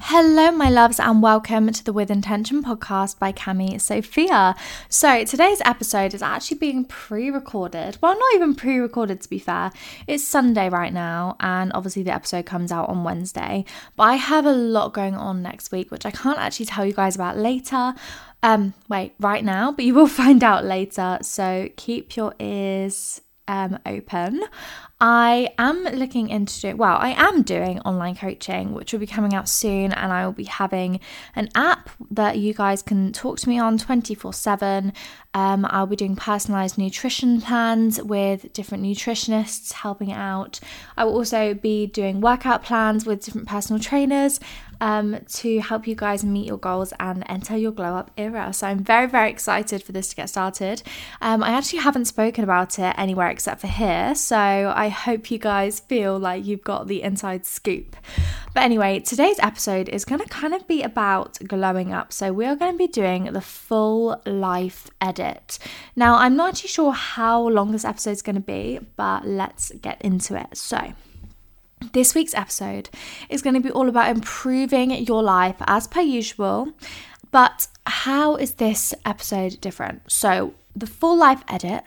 Hello, my loves, and welcome to the With Intention podcast by Cami Sophia. So, today's episode is actually being pre recorded. Well, not even pre recorded, to be fair. It's Sunday right now, and obviously, the episode comes out on Wednesday. But I have a lot going on next week, which I can't actually tell you guys about later. Um, wait, right now, but you will find out later. So, keep your ears um, open. I am looking into, doing, well, I am doing online coaching, which will be coming out soon, and I will be having an app that you guys can talk to me on 24 7. Um, I'll be doing personalized nutrition plans with different nutritionists helping out. I will also be doing workout plans with different personal trainers um, to help you guys meet your goals and enter your glow up era. So I'm very, very excited for this to get started. Um, I actually haven't spoken about it anywhere except for here, so I hope you guys feel like you've got the inside scoop. But anyway, today's episode is going to kind of be about glowing up. So we are going to be doing the full life edit. Now, I'm not actually sure how long this episode is going to be, but let's get into it. So, this week's episode is going to be all about improving your life as per usual. But how is this episode different? So, the full life edit,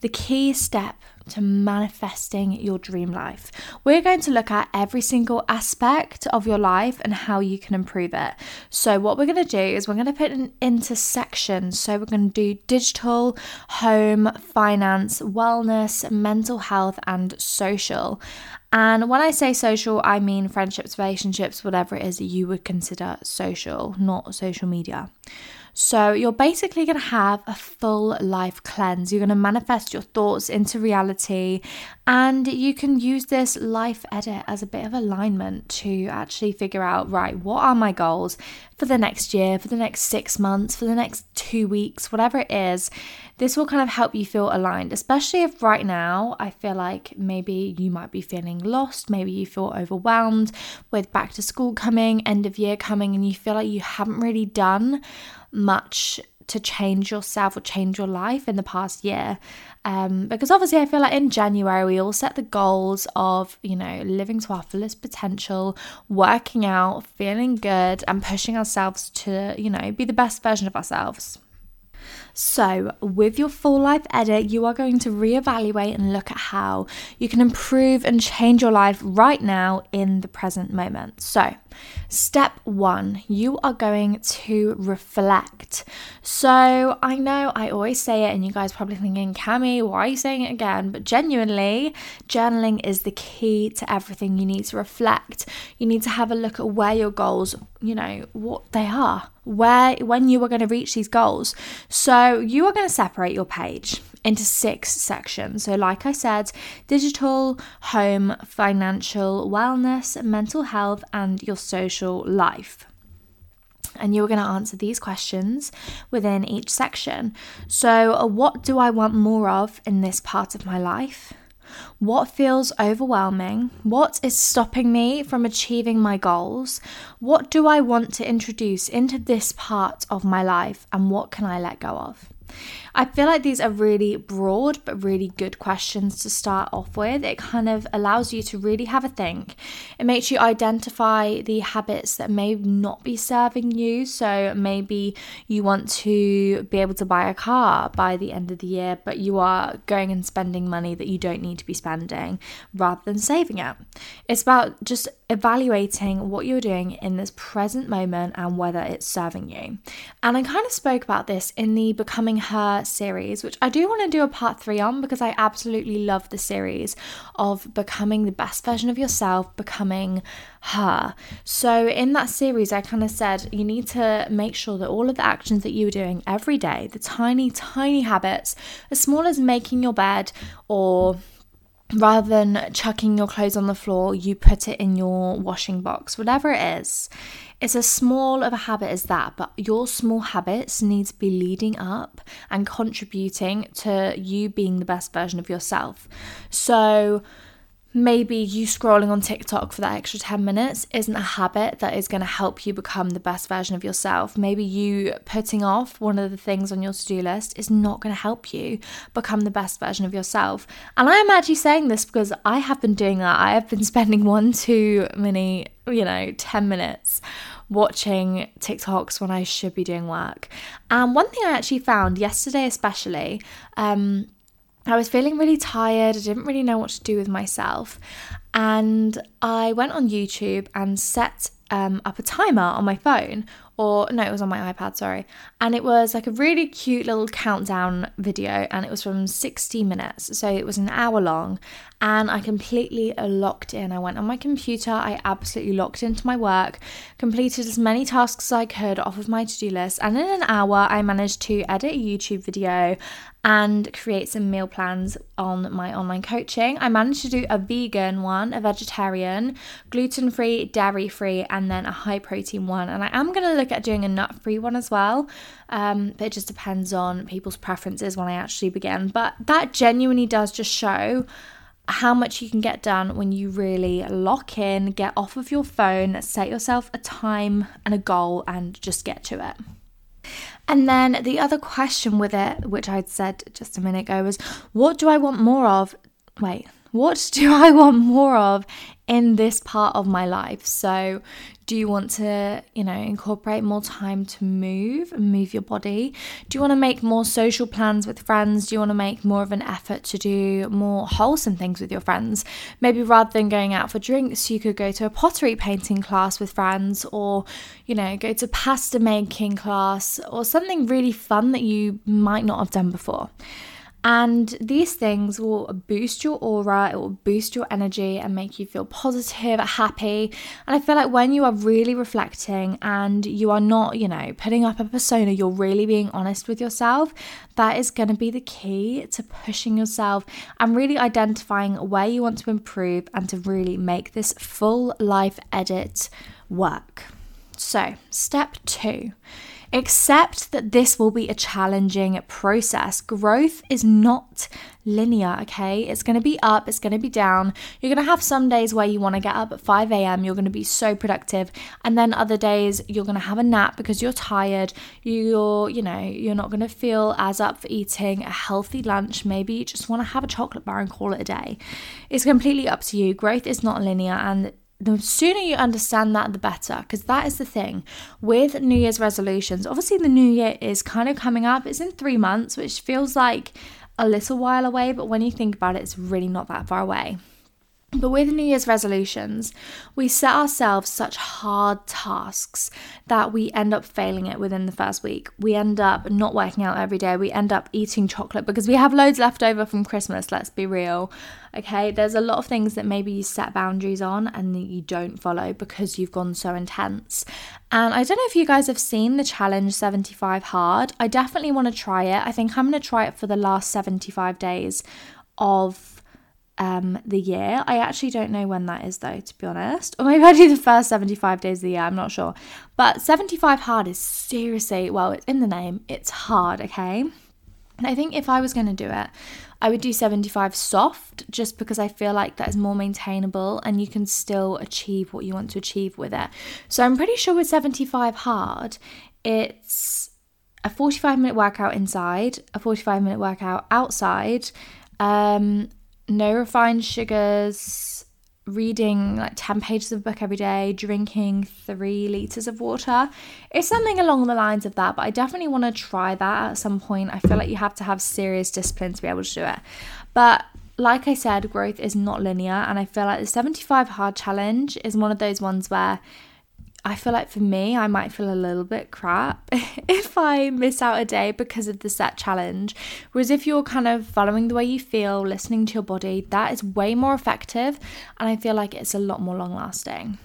the key step to manifesting your dream life. We're going to look at every single aspect of your life and how you can improve it. So, what we're going to do is we're going to put it into sections. So, we're going to do digital, home, finance, wellness, mental health, and social. And when I say social, I mean friendships, relationships, whatever it is that you would consider social, not social media. So, you're basically going to have a full life cleanse. You're going to manifest your thoughts into reality, and you can use this life edit as a bit of alignment to actually figure out right, what are my goals for the next year, for the next six months, for the next two weeks, whatever it is. This will kind of help you feel aligned, especially if right now I feel like maybe you might be feeling lost, maybe you feel overwhelmed with back to school coming, end of year coming, and you feel like you haven't really done much to change yourself or change your life in the past year? Um, because obviously, I feel like in January, we all set the goals of, you know, living to our fullest potential, working out, feeling good, and pushing ourselves to, you know, be the best version of ourselves. So, with your full life edit, you are going to reevaluate and look at how you can improve and change your life right now in the present moment. So, step one, you are going to reflect. So, I know I always say it, and you guys probably thinking, Cami, why are you saying it again? But genuinely, journaling is the key to everything. You need to reflect, you need to have a look at where your goals, you know, what they are where when you are going to reach these goals. So you are going to separate your page into six sections. So like I said, digital, home, financial, wellness, mental health and your social life. And you're going to answer these questions within each section. So, uh, what do I want more of in this part of my life? What feels overwhelming? What is stopping me from achieving my goals? What do I want to introduce into this part of my life? And what can I let go of? I feel like these are really broad but really good questions to start off with. It kind of allows you to really have a think. It makes you identify the habits that may not be serving you. So maybe you want to be able to buy a car by the end of the year, but you are going and spending money that you don't need to be spending rather than saving it. It's about just evaluating what you're doing in this present moment and whether it's serving you. And I kind of spoke about this in the Becoming Her series, which I do want to do a part three on because I absolutely love the series of becoming the best version of yourself, becoming her. So, in that series, I kind of said you need to make sure that all of the actions that you're doing every day, the tiny, tiny habits, as small as making your bed or rather than chucking your clothes on the floor, you put it in your washing box, whatever it is. It's as small of a habit as that, but your small habits need to be leading up and contributing to you being the best version of yourself. So, maybe you scrolling on TikTok for that extra 10 minutes isn't a habit that is going to help you become the best version of yourself. Maybe you putting off one of the things on your to do list is not going to help you become the best version of yourself. And I am actually saying this because I have been doing that. I have been spending one too many, you know, 10 minutes watching TikToks when I should be doing work. And one thing I actually found yesterday, especially, um, I was feeling really tired. I didn't really know what to do with myself. And I went on YouTube and set um, up a timer on my phone, or no, it was on my iPad, sorry. And it was like a really cute little countdown video, and it was from 60 minutes. So it was an hour long, and I completely locked in. I went on my computer, I absolutely locked into my work, completed as many tasks as I could off of my to do list, and in an hour, I managed to edit a YouTube video and create some meal plans on my online coaching. I managed to do a vegan one, a vegetarian, gluten free, dairy free, and then a high protein one. And I am going to look at doing a nut free one as well. Um, but it just depends on people's preferences when I actually begin. But that genuinely does just show how much you can get done when you really lock in, get off of your phone, set yourself a time and a goal, and just get to it. And then the other question with it, which I'd said just a minute ago, was what do I want more of? Wait, what do I want more of in this part of my life? So, do you want to, you know, incorporate more time to move move your body? Do you want to make more social plans with friends? Do you want to make more of an effort to do more wholesome things with your friends? Maybe rather than going out for drinks, you could go to a pottery painting class with friends or, you know, go to pasta making class or something really fun that you might not have done before. And these things will boost your aura, it will boost your energy and make you feel positive, happy. And I feel like when you are really reflecting and you are not, you know, putting up a persona, you're really being honest with yourself, that is going to be the key to pushing yourself and really identifying where you want to improve and to really make this full life edit work. So, step two Accept that this will be a challenging process. Growth is not linear, okay? It's to be up, it's to be down. You're to have some days where you want to get up at 5 a.m., you're to be so productive, and then other days you're to have a nap because you're tired. You're, you know, you're not to feel as up for eating a healthy lunch. Maybe you just want to have a chocolate bar and call it a day. It's completely up to you. Growth is not linear, and the sooner you understand that, the better. Because that is the thing with New Year's resolutions. Obviously, the new year is kind of coming up. It's in three months, which feels like a little while away, but when you think about it, it's really not that far away. But with New Year's resolutions, we set ourselves such hard tasks that we end up failing it within the first week. We end up not working out every day. We end up eating chocolate because we have loads left over from Christmas, let's be real. Okay, there's a lot of things that maybe you set boundaries on and that you don't follow because you've gone so intense. And I don't know if you guys have seen the challenge 75 hard. I definitely want to try it. I think I'm going to try it for the last 75 days of um, the year. I actually don't know when that is though, to be honest. Or maybe I do the first 75 days of the year, I'm not sure. But 75 hard is seriously, well, it's in the name, it's hard, okay? And I think if I was going to do it, I would do 75 soft just because I feel like that is more maintainable and you can still achieve what you want to achieve with it. So I'm pretty sure with 75 hard, it's a 45 minute workout inside, a 45 minute workout outside, um, no refined sugars, reading like 10 pages of a book every day, drinking three liters of water. It's something along the lines of that, but I definitely want to try that at some point. I feel like you have to have serious discipline to be able to do it. But like I said, growth is not linear, and I feel like the 75 hard challenge is one of those ones where I feel like for me, I might feel a little bit crap if I miss out a day because of the set challenge. Whereas if you're kind of following the way you feel, listening to your body, that is way more effective. And I feel like it's a lot more long lasting.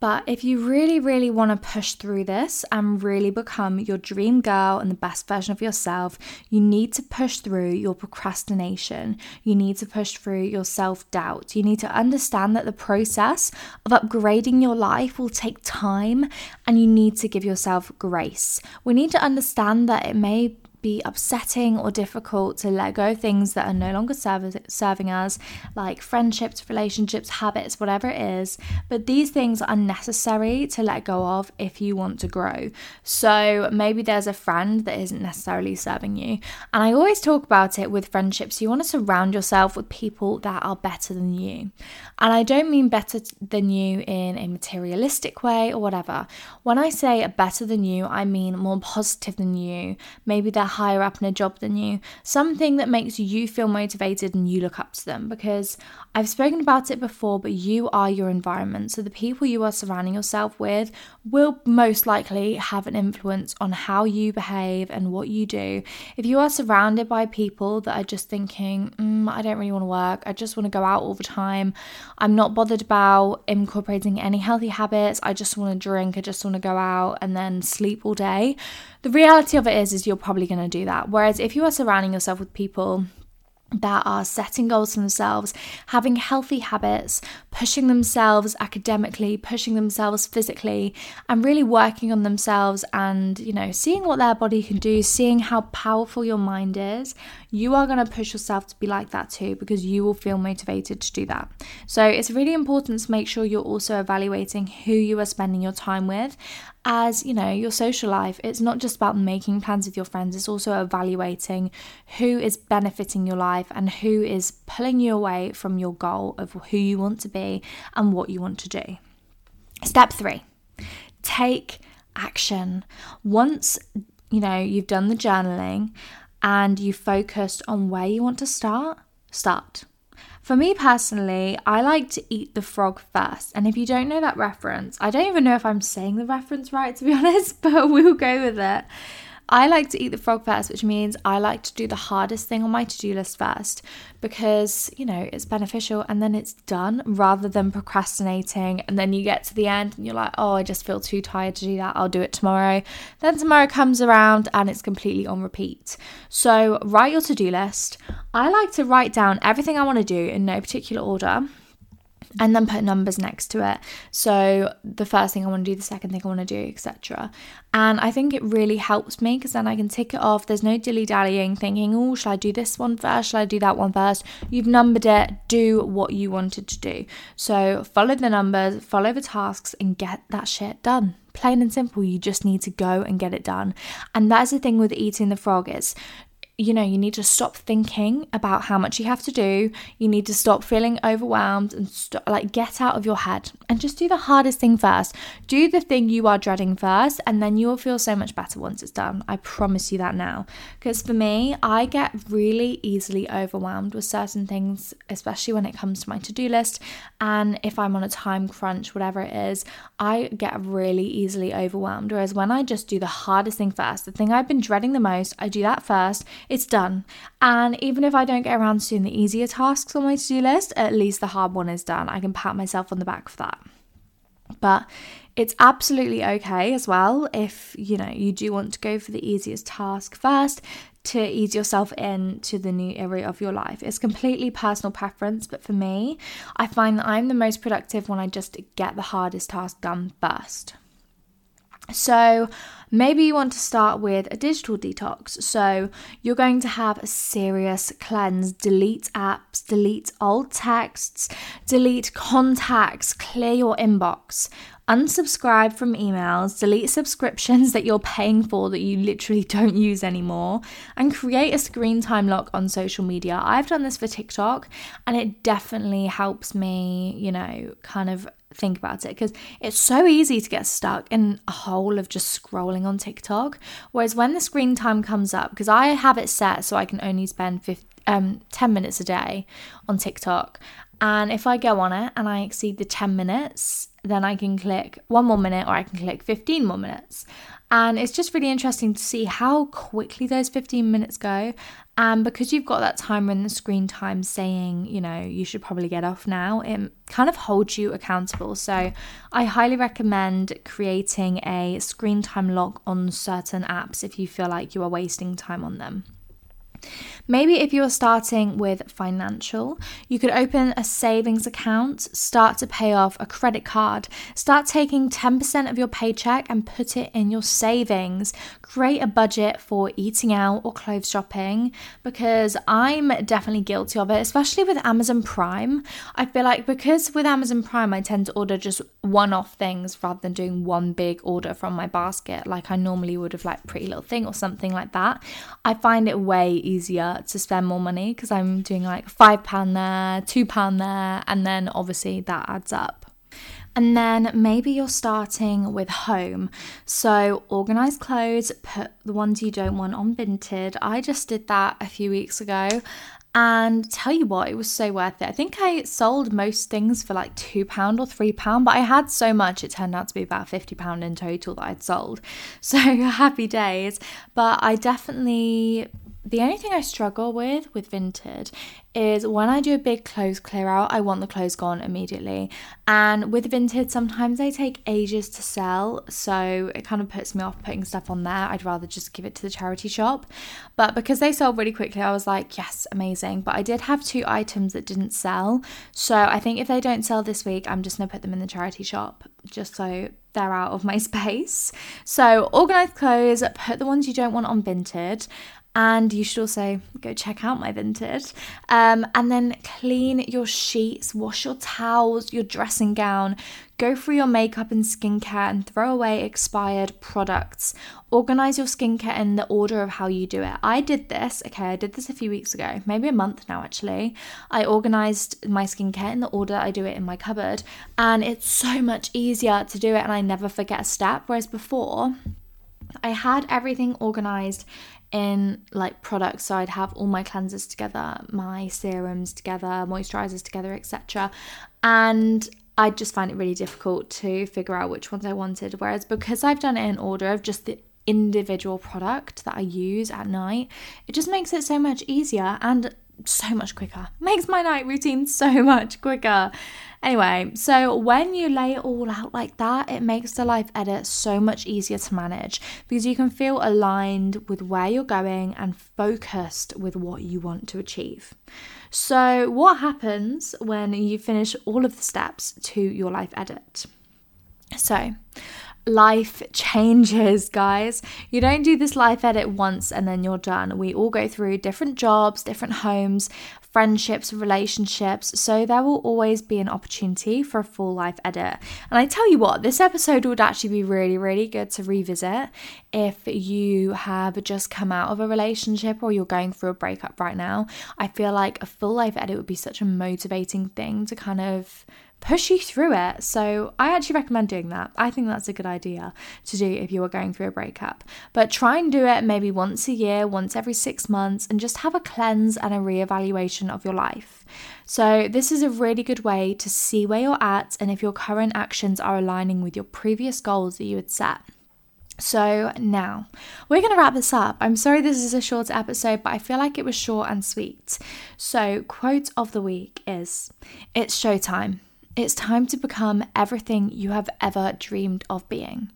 But if you really, really want to push through this and really become your dream girl and the best version of yourself, you need to push through your procrastination. You need to push through your self doubt. You need to understand that the process of upgrading your life will take time and you need to give yourself grace. We need to understand that it may be upsetting or difficult to let go of things that are no longer serve, serving us, like friendships, relationships, habits, whatever it is. But these things are necessary to let go of if you want to grow. So maybe there's a friend that isn't necessarily serving you. And I always talk about it with friendships. You want to surround yourself with people that are better than you. And I don't mean better than you in a materialistic way or whatever. When I say better than you, I mean more positive than you. Maybe they're higher up in a job than you, something that makes you feel motivated and you look up to them. Because I've spoken about it before, but you are your environment. So the people you are surrounding yourself with will most likely have an influence on how you behave and what you do. If you are surrounded by people that are just thinking, mm, I don't really want to work, I just want to go out all the time, I'm not bothered about incorporating any healthy habits, I just want to drink, I just want to go out and then sleep all day. The reality of it is is you're probably going to do that. Whereas if you are surrounding yourself with people that are setting goals for themselves, having healthy habits, pushing themselves academically, pushing themselves physically, and really working on themselves and, you know, seeing what their body can do, seeing how powerful your mind is, you are going to push yourself to be like that too because you will feel motivated to do that. So it's really important to make sure you're also evaluating who you are spending your time with as you know your social life it's not just about making plans with your friends it's also evaluating who is benefiting your life and who is pulling you away from your goal of who you want to be and what you want to do. Step 3 take action. Once you know you've done the journaling and you focused on where you want to start start for me personally, I like to eat the frog first. And if you don't know that reference, I don't even know if I'm saying the reference right, to be honest, but we'll go with it. I like to eat the frog first, which means I like to do the hardest thing on my to do list first because, you know, it's beneficial and then it's done rather than procrastinating. And then you get to the end and you're like, oh, I just feel too tired to do that. I'll do it tomorrow. Then tomorrow comes around and it's completely on repeat. So write your to do list. I like to write down everything I want to do in no particular order and then put numbers next to it. So the first thing I want to do, the second thing I want to do, etc. And I think it really helps me because then I can tick it off. There's no dilly dallying, thinking, oh, should I do this one first? Should I do that one first? You've numbered it. Do what you wanted to do. So follow the numbers, follow the tasks, and get that shit done plain and simple you just need to go and get it done and that's the thing with eating the frog is you know, you need to stop thinking about how much you have to do. You need to stop feeling overwhelmed and st- like get out of your head and just do the hardest thing first. Do the thing you are dreading first, and then you'll feel so much better once it's done. I promise you that now. Because for me, I get really easily overwhelmed with certain things, especially when it comes to my to do list. And if I'm on a time crunch, whatever it is, I get really easily overwhelmed. Whereas when I just do the hardest thing first, the thing I've been dreading the most, I do that first it's done. And even if I don't get around to doing the easier tasks on my to do list, at least the hard one is done. I can pat myself on the back for that. But it's absolutely okay as well if you know you do want to go for the easiest task first to ease yourself into the new area of your life. It's completely personal preference, but for me, I find that I'm the most productive when I just get the hardest task done first. So, maybe you want to start with a digital detox. So, you're going to have a serious cleanse, delete apps, delete old texts, delete contacts, clear your inbox, unsubscribe from emails, delete subscriptions that you're paying for that you literally don't use anymore, and create a screen time lock on social media. I've done this for TikTok and it definitely helps me, you know, kind of think about it because it's so easy to get stuck in a hole of just scrolling on TikTok. Whereas when the screen time comes up, because I have it set so I can only spend 50, um, 10 minutes a day on TikTok. And if I go on it and I exceed the 10 minutes, then I can click one more minute or I can click 15 more minutes. And it's just really interesting to see how quickly those 15 minutes go. And because you've got that timer in the screen time saying, you know, you should probably get off now, it kind of holds you accountable. So I highly recommend creating a screen time lock on certain apps if you feel like you are wasting time on them. Maybe if you're starting with financial, you could open a savings account, start to pay off a credit card, start taking 10% of your paycheck and put it in your savings. Create a budget for eating out or clothes shopping because I'm definitely guilty of it, especially with Amazon Prime. I feel like because with Amazon Prime, I tend to order just one off things rather than doing one big order from my basket like I normally would have, like Pretty Little Thing or something like that. I find it way easier to spend more money because I'm doing like five pound there, two pound there, and then obviously that adds up. And then maybe you're starting with home. So organize clothes, put the ones you don't want on Vinted. I just did that a few weeks ago. And tell you what, it was so worth it. I think I sold most things for like £2 or £3, but I had so much, it turned out to be about £50 in total that I'd sold. So happy days. But I definitely the only thing I struggle with with Vinted is when I do a big clothes clear out, I want the clothes gone immediately. And with Vinted, sometimes they take ages to sell, so it kind of puts me off putting stuff on there. I'd rather just give it to the charity shop. But because they sold really quickly, I was like, yes, amazing. But I did have two items that didn't sell. So I think if they don't sell this week, I'm just going to put them in the charity shop just so they're out of my space. So organize clothes, put the ones you don't want on Vinted. And you should also go check out my Vinted. Um, and then clean your sheets, wash your towels, your dressing gown, go through your makeup and skincare and throw away expired products. Organize your skincare in the order of how you do it. I did this, okay, I did this a few weeks ago, maybe a month now actually. I organized my skincare in the order I do it in my cupboard, and it's so much easier to do it, and I never forget a step. Whereas before, I had everything organized in like products. So i'd have all my cleansers together my serums together moisturizers together etc and i just find it really difficult to figure out which ones i wanted. Whereas because i've done it in order of just the individual product that i use at night it just makes it so much easier and so much quicker. Makes my night routine so much quicker Anyway, so when you lay it all out like that, it makes the life edit so much easier to manage because you can feel aligned with where you're going and focused with what you want to achieve. So, what happens when you finish all of the steps to your life edit? So, life changes, guys. You don't do this life edit once and then you're done. We all go through different jobs, different homes, friendships, relationships. So there will always be an opportunity for a full life edit. And I tell you what, this episode would actually be really, really good to revisit if you have just come out of a relationship or you're going through a breakup right now. I feel like a full life edit would be such a motivating thing to kind of push you through it. So I actually recommend doing that. I think that's a good idea to do if you are going through a breakup. But try and do it maybe once a year, once every six months, and just have a cleanse and a reevaluation of your life. So, this is a really good way to see where you're at and if your current actions are aligning with your previous goals that you had set. So now we're going to wrap this up. I'm sorry this is a short episode, but I feel like it was short and sweet. So, quote of the week is It's showtime. It's time to become everything you have ever dreamed of being.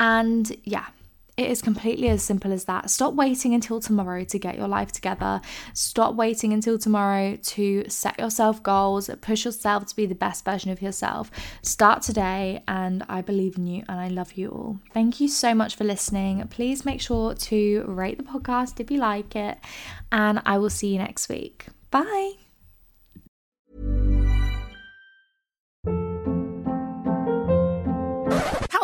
And yeah, it is completely as simple as that. Stop waiting until tomorrow to get your life together. Stop waiting until tomorrow to set yourself goals, push yourself to be the best version of yourself. Start today, and I believe in you and I love you all. Thank you so much for listening. Please make sure to rate the podcast if you like it, and I will see you next week. Bye.